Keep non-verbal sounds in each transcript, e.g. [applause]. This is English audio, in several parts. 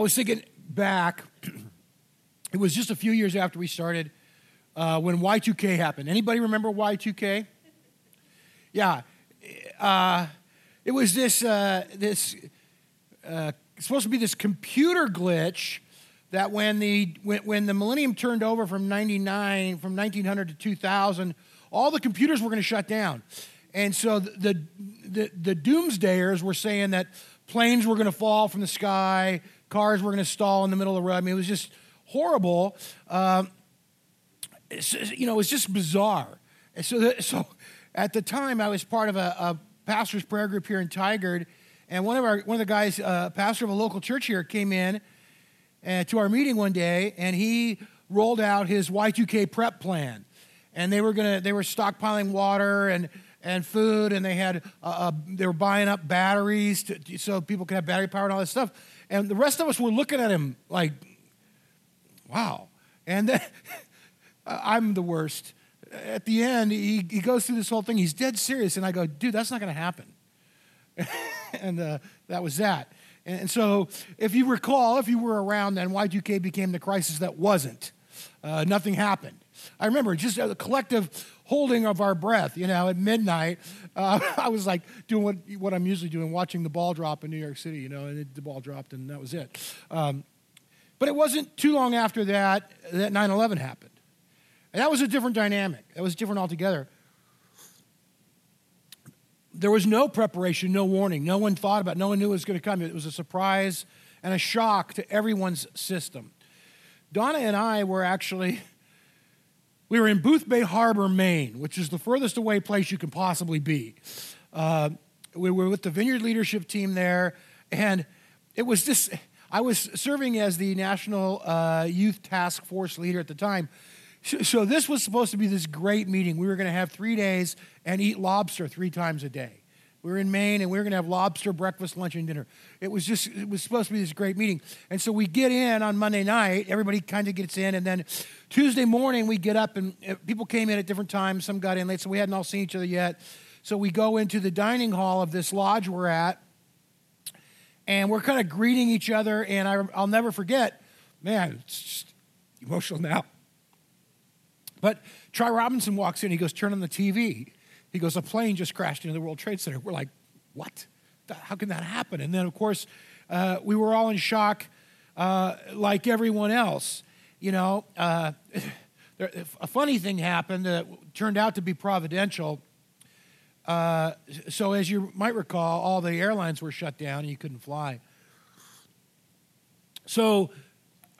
I was thinking back. [clears throat] it was just a few years after we started uh, when Y2K happened. Anybody remember Y2K? [laughs] Yeah, uh, it was this uh, this uh, supposed to be this computer glitch that when the when, when the millennium turned over from 99 from 1900 to 2000 all the computers were going to shut down and so the, the the doomsdayers were saying that planes were going to fall from the sky cars were going to stall in the middle of the road i mean it was just horrible um, you know it was just bizarre and so the, [laughs] so at the time i was part of a, a pastor's prayer group here in tigard and one of our one of the guys uh, pastor of a local church here came in uh, to our meeting one day, and he rolled out his Y2K prep plan. And they were gonna, they were stockpiling water and, and food, and they had, uh, uh, they were buying up batteries to, so people could have battery power and all this stuff. And the rest of us were looking at him like, wow. And then [laughs] I'm the worst. At the end, he, he goes through this whole thing. He's dead serious, and I go, dude, that's not going to happen. [laughs] and uh, that was that. And so, if you recall, if you were around then, Y2K became the crisis that wasn't. Uh, nothing happened. I remember just a collective holding of our breath, you know, at midnight. Uh, [laughs] I was like doing what, what I'm usually doing, watching the ball drop in New York City, you know, and it, the ball dropped and that was it. Um, but it wasn't too long after that that 9 11 happened. And that was a different dynamic, that was different altogether there was no preparation, no warning. No one thought about it. No one knew it was going to come. It was a surprise and a shock to everyone's system. Donna and I were actually, [laughs] we were in Boothbay Harbor, Maine, which is the furthest away place you can possibly be. Uh, we were with the Vineyard leadership team there, and it was just, I was serving as the National uh, Youth Task Force leader at the time. So, this was supposed to be this great meeting. We were going to have three days and eat lobster three times a day. We were in Maine and we were going to have lobster breakfast, lunch, and dinner. It was just, it was supposed to be this great meeting. And so we get in on Monday night, everybody kind of gets in, and then Tuesday morning we get up and uh, people came in at different times. Some got in late, so we hadn't all seen each other yet. So we go into the dining hall of this lodge we're at, and we're kind of greeting each other. And I, will never forget, man, it's just emotional now. But Try Robinson walks in, he goes, Turn on the TV. He goes, A plane just crashed into the World Trade Center. We're like, What? How can that happen? And then, of course, uh, we were all in shock, uh, like everyone else. You know, uh, [laughs] a funny thing happened that turned out to be providential. Uh, so, as you might recall, all the airlines were shut down and you couldn't fly. So,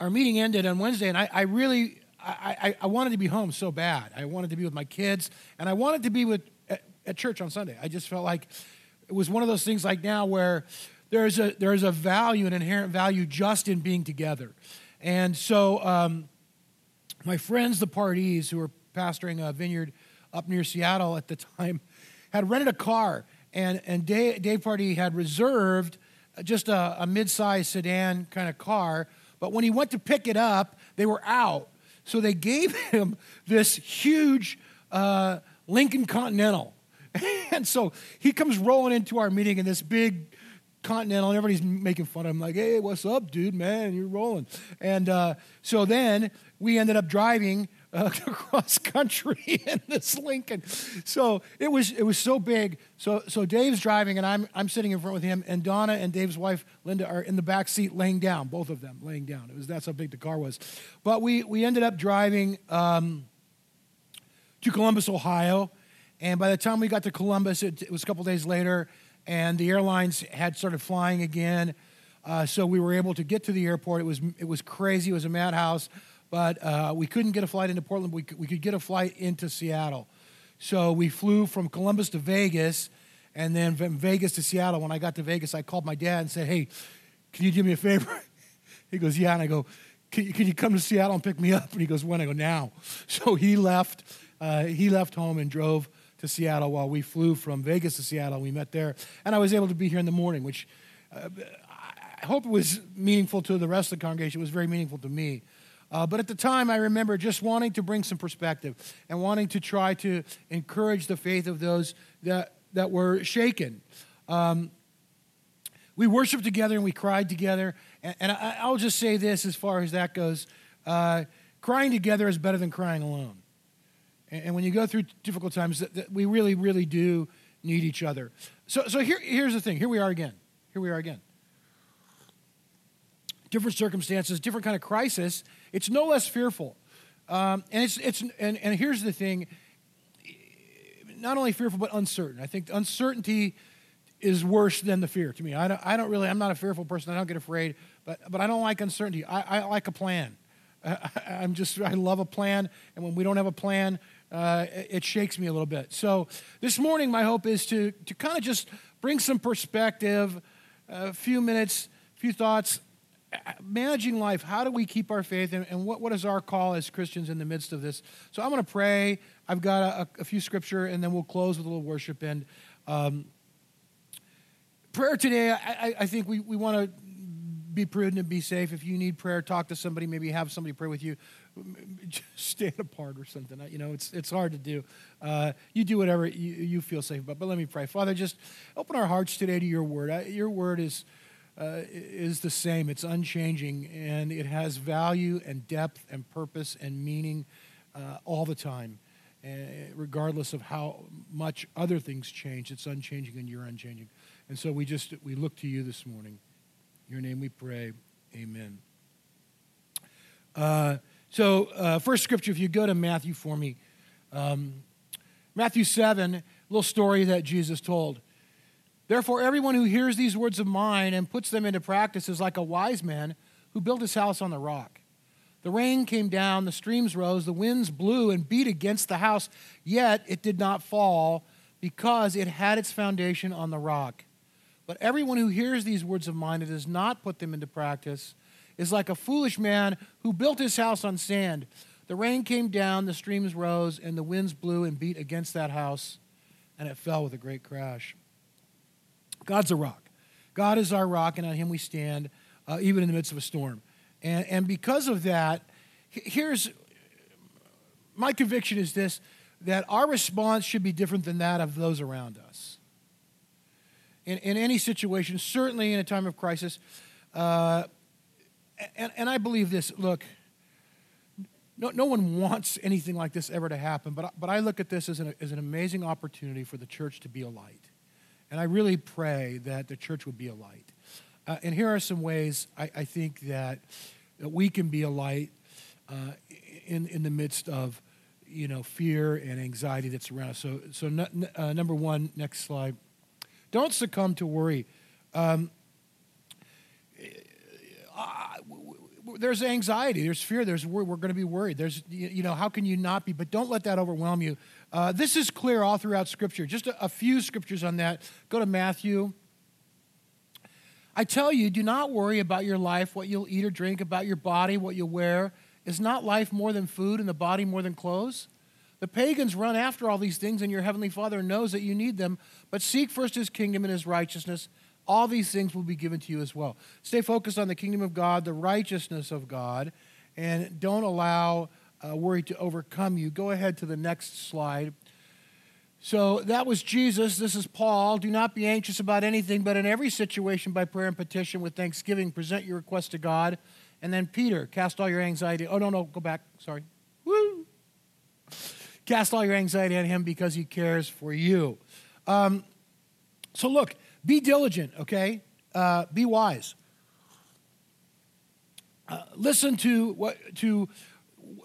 our meeting ended on Wednesday, and I, I really I, I, I, wanted to be home so bad. I wanted to be with my kids, and I wanted to be with at, church on Sunday. I just felt like it was one of those things like now where there's a there's a value, an inherent value, just in being together. And so, um, my friends, the Parties, who were pastoring a vineyard up near Seattle at the time, [laughs] had rented a car, and and Dave, Dave Party had reserved just a, a mid-sized sedan kind of car. But when he went to pick it up, they were out. So they gave [laughs] him this huge uh, Lincoln Continental. And so he comes rolling into our meeting in this big Continental, and everybody's making fun of him, like, hey, what's up, dude, man? You're rolling. And uh, so then we ended up driving uh, [laughs] across country [laughs] in this Lincoln. So it was it was so big. So so Dave's driving and I'm I'm sitting in front with him and Donna and Dave's wife Linda are in the back seat laying down, both of them laying down. It was that's how big the car was. But we we ended up driving um, to Columbus, Ohio, and by the time we got to Columbus, it, it was a couple days later, and the airlines had started flying again. Uh, so we were able to get to the airport. It was it was crazy. It was a madhouse. but uh, we couldn't get a flight into Portland. We could, we could get a flight into Seattle. So we flew from Columbus to Vegas, and then from Vegas to Seattle. When I got to Vegas, I called my dad and said, Hey, can you do me a favor? [laughs] He goes, Yeah. And I go, Can you, can you come to Seattle and pick me up? And he goes, When? I go, Now. [laughs] So he left. Uh, he left home and drove to Seattle while we flew from Vegas to Seattle. We met there, and I was able to be here in the morning, which uh, I hope it was meaningful to the rest of the congregation. It was very meaningful to me. Uh, but at the time, I remember just wanting to bring some perspective and wanting to try to encourage the faith of those that, that were shaken. Um, we worshiped together and we cried together. And, and I, will just say this as far as that goes uh, crying together is better than crying alone. And, and when you go through difficult times, that, that we really, really do need each other. So, so here, here's the thing here we are again. Here we are again different circumstances, different kind of crisis, it's no less fearful. Um, and it's it's and, and here's the thing: not only fearful but uncertain. I think uncertainty is worse than the fear to me. I don't, I don't really. I'm not a fearful person. I don't get afraid, but but I don't like uncertainty. I, I like a plan. [laughs] I, am just I love a plan, and when we don't have a plan, uh, it shakes me a little bit. So this morning, my hope is to to kind of just bring some perspective, a few minutes, a few thoughts managing life, how do we keep our faith, and, and, what, what is our call as Christians in the midst of this? So I'm going to pray. I've got a, a, few scripture, and then we'll close with a little worship. And um, prayer today, I, I think we, we want to be prudent and be safe. If you need prayer, talk to somebody. Maybe have somebody pray with you. [laughs] Just stand apart or something. You know, it's it's hard to do. Uh, you do whatever you, you feel safe about. But let me pray, Father. Just open our hearts today to Your Word. Your Word is uh, is the same. It's unchanging, and it has value and depth and purpose and meaning uh, all the time, uh, regardless of how much other things change. It's unchanging, and you're unchanging. And so we just we look to you this morning. Your name we pray. Amen. Uh, so, uh, first scripture, if you go to Matthew for me, um, Matthew 7, little story that Jesus told. Therefore, everyone who hears these words of mine and puts them into practice is like a wise man who built his house on the rock. The rain came down, the streams rose, the winds blew and beat against the house, yet it did not fall because it had its foundation on the rock. But everyone who hears these words of mine and does not put them into practice is like a foolish man who built his house on sand. The rain came down, the streams rose, and the winds blew and beat against that house, and it fell with a great crash. God's a rock. God is our rock, and on Him we stand, uh, even in the midst of a storm. And, and because of that, here's my conviction is this that our response should be different than that of those around us. In, in any situation, certainly in a time of crisis, uh, and, and I believe this look, no, no one wants anything like this ever to happen, but, but I look at this as an, as an amazing opportunity for the church to be a light. And I really pray that the church would be a light. Uh, and here are some ways I, I think that, that, we can be a light uh, in, in the midst of you know, fear and anxiety that's around us. So, so n- uh, number one, next slide. Don't succumb to worry. Um, there's anxiety, there's fear, there's we're, we're going to be worried. There's you know how can you not be? But don't let that overwhelm you. Uh, this is clear all throughout Scripture. Just a, a few scriptures on that. Go to Matthew. I tell you, do not worry about your life, what you'll eat or drink, about your body, what you'll wear. Is not life more than food and the body more than clothes? The pagans run after all these things, and your heavenly Father knows that you need them. But seek first his kingdom and his righteousness. All these things will be given to you as well. Stay focused on the kingdom of God, the righteousness of God, and don't allow uh, worry to overcome you. Go ahead to the next slide. So that was Jesus. This is Paul. Do not be anxious about anything, but in every situation, by prayer and petition with thanksgiving, present your request to God. And then Peter, cast all your anxiety. Oh, no, no, go back. Sorry. Cast all your anxiety on him because he cares for you. Um, so look, be diligent, okay? Uh, be wise. Uh, listen to what to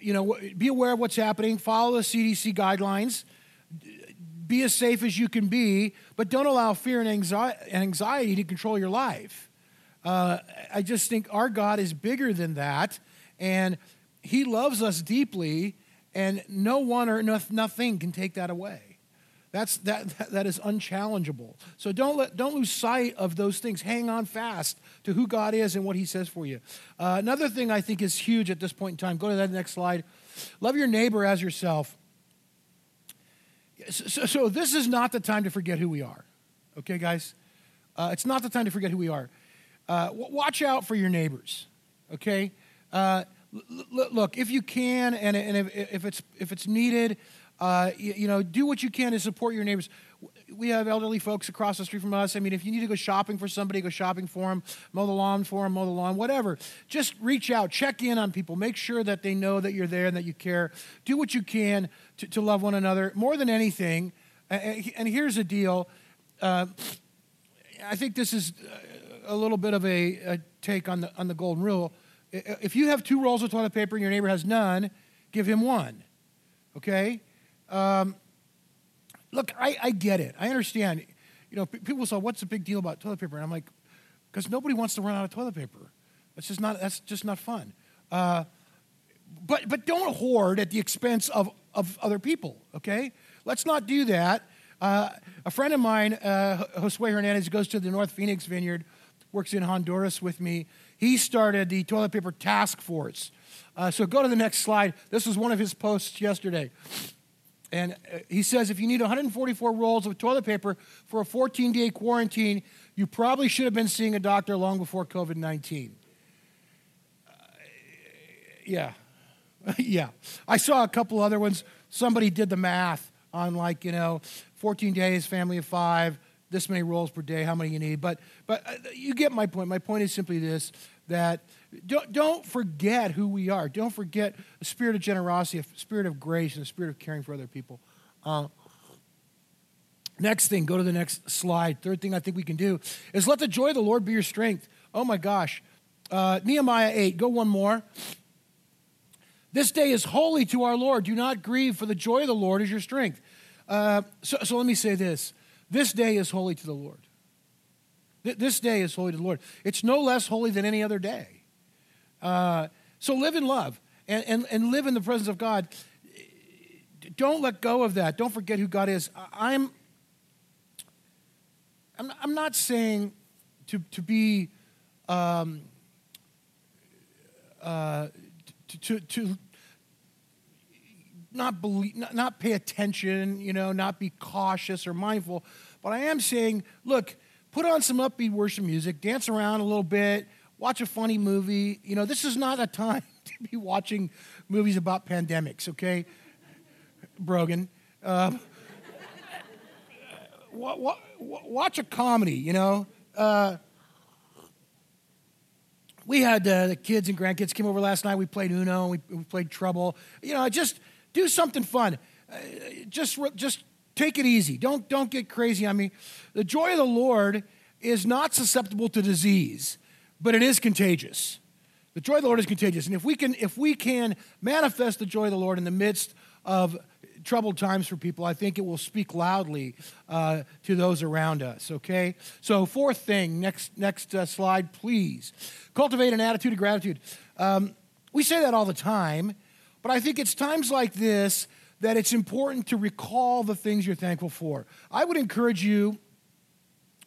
you know, be aware of what's happening, follow the CDC guidelines, be as safe as you can be, but don't allow fear and anxiety to control your life. Uh, I just think our God is bigger than that. And he loves us deeply, and no one or nothing can take that away. That's, that, that is unchallengeable. So don't, let, don't lose sight of those things. Hang on fast to who God is and what He says for you. Uh, another thing I think is huge at this point in time, go to that next slide. Love your neighbor as yourself. So, so this is not the time to forget who we are. Okay, guys? Uh, it's not the time to forget who we are. Uh, watch out for your neighbors. Okay? Look, if you can, and, and if, it's, if it's needed, uh, you, you, know, do what you can to support your neighbors. We have elderly folks across the street from us. I mean, if you need to go shopping for somebody, go shopping for them, mow the lawn for them, mow the lawn, whatever. Just reach out, check in on people, make sure that they know that you're there and that you care. Do what you can to, to love one another. More than anything, and here's the deal. Uh, I think this is a little bit of a, a, take on the on the golden rule. If you have two rolls of toilet paper and your neighbor has none, give him one. Okay. Um, look, I, I get it. I understand. You know, people say, "What's the big deal about toilet paper?" And I'm like, because nobody wants to run out of toilet paper. That's just not. That's just not fun. Uh, but but don't hoard at the expense of of other people. Okay, let's not do that. Uh, a friend of mine, uh, Josue Hernandez, goes to the North Phoenix Vineyard, works in Honduras with me. He started the toilet paper task force. Uh, so go to the next slide. This was one of his posts yesterday. And uh, he says if you need 144 rolls of toilet paper for a 14 day quarantine, you probably should have been seeing a doctor long before COVID 19. Uh, yeah. [laughs] yeah. I saw a couple other ones. Somebody did the math on, like, you know, 14 days, family of five, this many rolls per day, how many you need. But, but uh, you get my point. My point is simply this that don't, don't forget who we are. Don't forget a spirit of generosity, a spirit of grace, and a spirit of caring for other people. Uh, next thing, go to the next slide. Third thing I think we can do is let the joy of the Lord be your strength. Oh my gosh. Uh, Nehemiah 8, go one more. This day is holy to our Lord. Do not grieve, for the joy of the Lord is your strength. Uh, so, so let me say this this day is holy to the Lord. This day is holy to the Lord. It's no less holy than any other day. Uh, so live in love and, and, and live in the presence of God. Don't let go of that. Don't forget who God is. I'm, I'm, not saying to, to be, um, uh, to, to not, believe, not, not pay attention, you know, not be cautious or mindful. But I am saying, look, put on some upbeat worship music, dance around a little bit, watch a funny movie. You know, this is not a [laughs] time to be watching movies about pandemics, okay? Brogan. Um, watch a comedy, you know. Uh, we had uh, the kids and grandkids came over last night. We played Uno. We, we played Trouble. You know, just do something fun. Uh, just, just take it easy. Don't, don't get crazy on me. The joy of the Lord is not susceptible to disease, but it is contagious. The joy of the Lord is contagious. And if we can, if we can manifest the joy of the Lord in the midst of troubled times for people, I think it will speak loudly uh, to those around us. Okay. So fourth thing, next next uh, slide, please. Cultivate an attitude of gratitude. Um, we say that all the time, but I think it's times like this that it's important to recall the things you're thankful for. I would encourage you,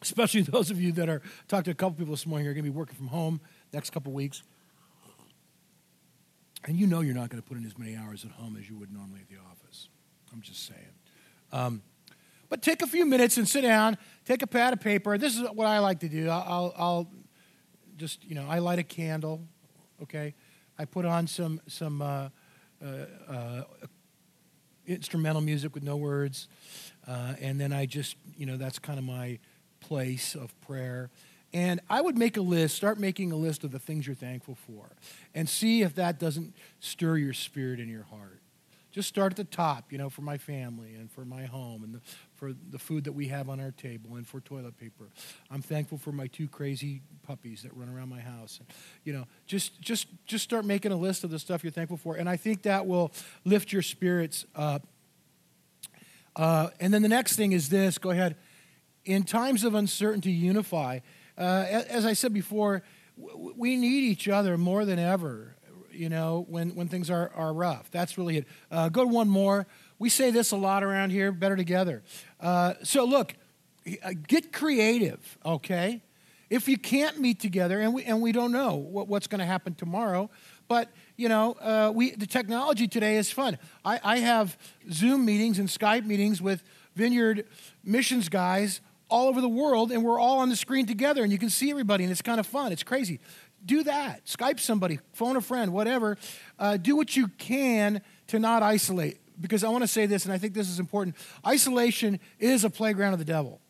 especially [laughs] those of you that are talked to a couple people this morning who are going to be working from home next couple weeks. And you know you're not going to put in as many hours at home as you would normally at the office. I'm just saying. Um, but take a few minutes and sit down, take a pad of paper. This is what I like to do. I'll, I'll just, you know, I light a candle, okay? I put on some, some uh, instrumental music with no words. Uh, and then I just, you know, that's kind of my place of prayer. And I would make a list, start making a list of the things you're thankful for, and see if that doesn't stir your spirit in your heart. Just start at the top, you know, for my family and for my home and the, for the food that we have on our table and for toilet paper. I'm thankful for my two crazy puppies that run around my house. And, you know, just just just start making a list of the stuff you're thankful for, and I think that will lift your spirits up. Uh, and then the next thing is this. Go ahead. In times of uncertainty, unify. Uh, as I said before, we need each other more than ever you know, when, when things are, are rough. That's really it. Uh, go one more. We say this a lot around here better together. Uh, so, look, uh, get creative, okay? If you can't meet together, and we, and we don't know what, what's going to happen tomorrow, but you know, uh, we the technology today is fun. I, I have Zoom meetings and Skype meetings with Vineyard missions guys all over the world, and we're all on the screen together, and you can see everybody, and it's kind of fun. It's crazy. Do that. Skype somebody, phone a friend, whatever. Uh, do what you can to not isolate. Because I want to say this, and I think this is important. Isolation is a playground of the devil.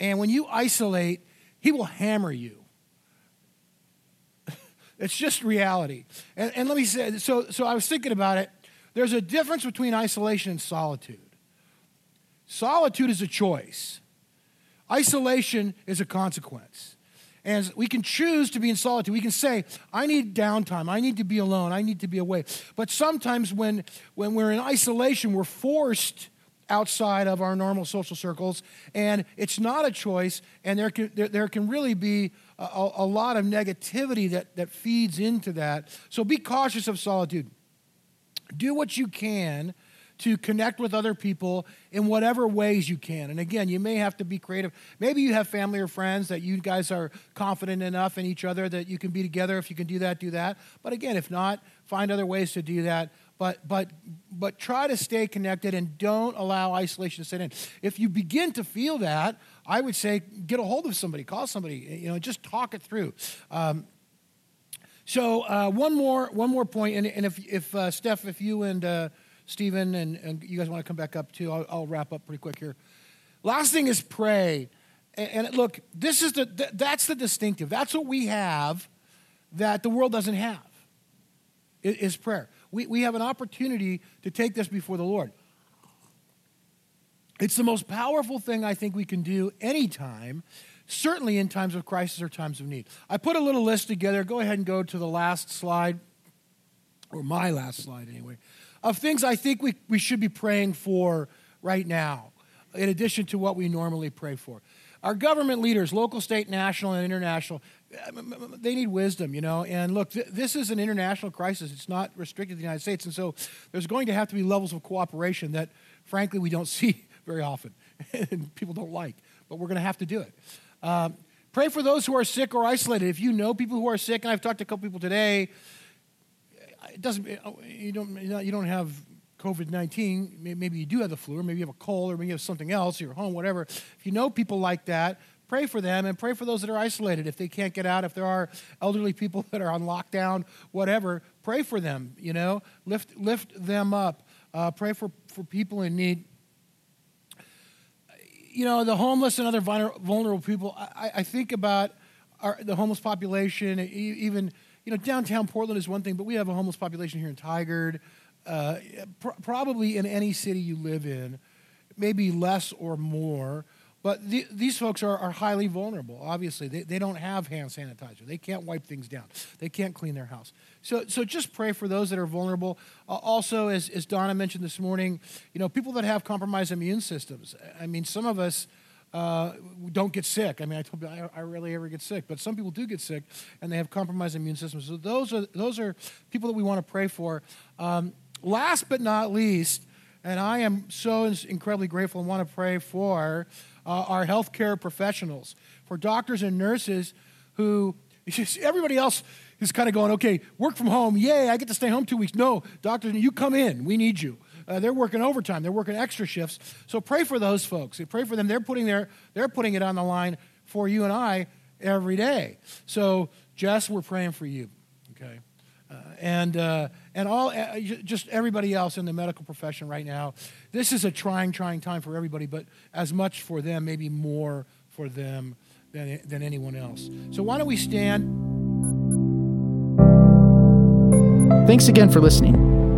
And when you isolate, he will hammer you. [laughs] it's just reality. And, and let me say so, so I was thinking about it. There's a difference between isolation and solitude. Solitude is a choice, isolation is a consequence. And we can choose to be in solitude. We can say, I need downtime. I need to be alone. I need to be away. But sometimes when, when we're in isolation, we're forced outside of our normal social circles, and it's not a choice, and there can, there, there can really be a, a lot of negativity that, that feeds into that. So be cautious of solitude. Do what you can to connect with other people in whatever ways you can. And again, you may have to be creative. Maybe you have family or friends that you guys are confident enough in each other that you can be together. If you can do that, do that. But again, if not, find other ways to do that but but but try to stay connected and don't allow isolation to set in. If you begin to feel that, I would say get a hold of somebody, call somebody, you know, just talk it through. Um, so uh, one more one more point, and, and if if uh, Steph, if you and uh, Stephen and, and you guys want to come back up too, I'll, I'll, wrap up pretty quick here. Last thing is pray, and, and look, this is the th- that's the distinctive. That's what we have that the world doesn't have. Is prayer we, we have an opportunity to take this before the Lord. It's the most powerful thing I think we can do anytime, certainly in times of crisis or times of need. I put a little list together. Go ahead and go to the last slide, or my last slide anyway, of things I think we, we should be praying for right now, in addition to what we normally pray for. Our government leaders, local, state, national, and international, um, um, um, they need wisdom, you know. And look, th- this is an international crisis. It's not restricted to the United States. And so there's going to have to be levels of cooperation that, frankly, we don't [laughs] see very often [laughs] and people don't like. But we're going to have to do it. Um, pray for those who are sick or isolated. If you know people who are sick, and I've talked to a couple people today, it doesn't, you don't, you don't have COVID 19. Maybe you do have the flu, or maybe you have a cold, or maybe you have something else, you're home, whatever. If you know people like that, pray for them and pray for those that are isolated. If they can't get out, if there are elderly people [laughs] that are on lockdown, whatever, pray for them, you know, lift, lift them up. Uh, pray for, for people in need. You know, the homeless and other vulnerable people, I, I think about our, the homeless population, even, you know, downtown Portland is one thing, but we have a homeless population here in Tigard, uh, pr- probably in any city you live in, maybe less or more. But the, these folks are, are highly vulnerable, obviously. They, they don't have hand sanitizer. They can't wipe things down. They can't clean their house. So, so just pray for those that are vulnerable. Uh, also, as, as Donna mentioned this morning, you know, people that have compromised immune systems. I mean, some of us uh, don't get sick. I mean, I told you I, I rarely ever get sick, but some people do get sick and they have compromised immune systems. So those are, those are people that we want to pray for. Um, last but not least, and I am so incredibly grateful and want to pray for uh, our healthcare professionals, for doctors and nurses who, [laughs] everybody else is kind of going, okay, work from home, yay, I get to stay home two weeks. No, doctors, you come in, we need you. Uh, they're working overtime, they're working extra shifts. So pray for those folks. Pray for them. They're putting, their, they're putting it on the line for you and I every day. So, Jess, we're praying for you, okay? Uh, and uh, and all uh, just everybody else in the medical profession right now. This is a trying, trying time for everybody, but as much for them, maybe more for them than than anyone else. So why don't we stand? Thanks again for listening.